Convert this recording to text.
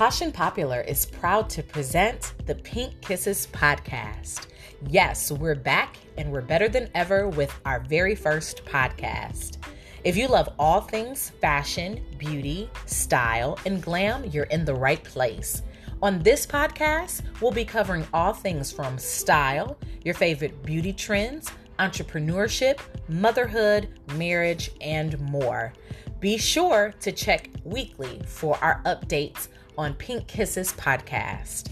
And Popular is proud to present the Pink Kisses podcast. Yes, we're back and we're better than ever with our very first podcast. If you love all things fashion, beauty, style, and glam, you're in the right place. On this podcast, we'll be covering all things from style, your favorite beauty trends, entrepreneurship, motherhood, marriage, and more. Be sure to check weekly for our updates on Pink Kisses podcast.